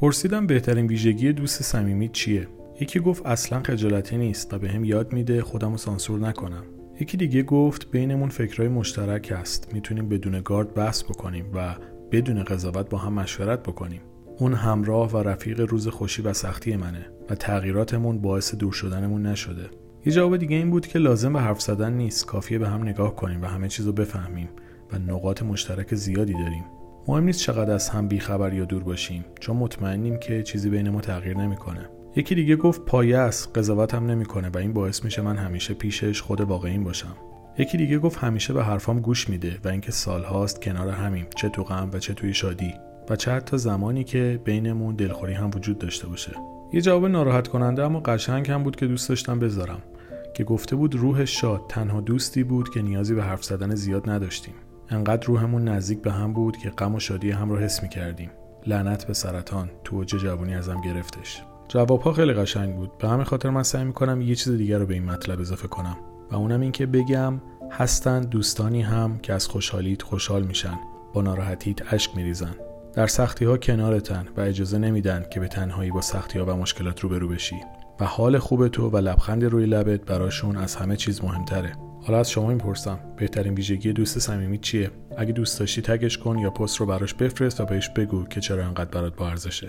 پرسیدم بهترین ویژگی دوست صمیمی چیه؟ یکی گفت اصلا خجالتی نیست و به هم یاد میده خودم رو سانسور نکنم. یکی دیگه گفت بینمون فکرهای مشترک هست. می‌تونیم بدون گارد بحث بکنیم و بدون قضاوت با هم مشورت بکنیم. اون همراه و رفیق روز خوشی و سختی منه و تغییراتمون باعث دور شدنمون نشده. یه جواب دیگه این بود که لازم به حرف زدن نیست. کافیه به هم نگاه کنیم و همه چیز رو بفهمیم و نقاط مشترک زیادی داریم. مهم نیست چقدر از هم بیخبر یا دور باشیم چون مطمئنیم که چیزی بین ما تغییر نمی‌کنه. یکی دیگه گفت پایه است قضاوت هم نمی‌کنه و این باعث میشه من همیشه پیشش خود واقعیم باشم. یکی دیگه گفت همیشه به حرفام گوش میده و اینکه سالهاست کنار همیم چه تو غم و چه توی شادی. و چه حتی زمانی که بینمون دلخوری هم وجود داشته باشه. یه جواب ناراحت کننده اما قشنگ هم بود که دوست داشتم بذارم که گفته بود روح شاد تنها دوستی بود که نیازی به حرف زدن زیاد نداشتیم. انقدر روحمون نزدیک به هم بود که غم و شادی هم رو حس می‌کردیم. لعنت به سرطان تو اوج جوانی ازم گرفتش. جوابها خیلی قشنگ بود. به همین خاطر من سعی می‌کنم یه چیز دیگر رو به این مطلب اضافه کنم و اونم این که بگم هستند دوستانی هم که از خوشحالیت خوشحال میشن. با ناراحتیت اشک میریزن. در سختی ها کنارتن و اجازه نمیدن که به تنهایی با سختی ها و مشکلات روبرو بشی. و حال خوب تو و لبخند روی لبت براشون از همه چیز مهمتره. حالا از شما می‌پرسم بهترین ویژگی دوست صمیمی چیه؟ اگه دوست داشتی تگش کن یا پست رو براش بفرست و بهش بگو که چرا انقدر برات با ارزشه.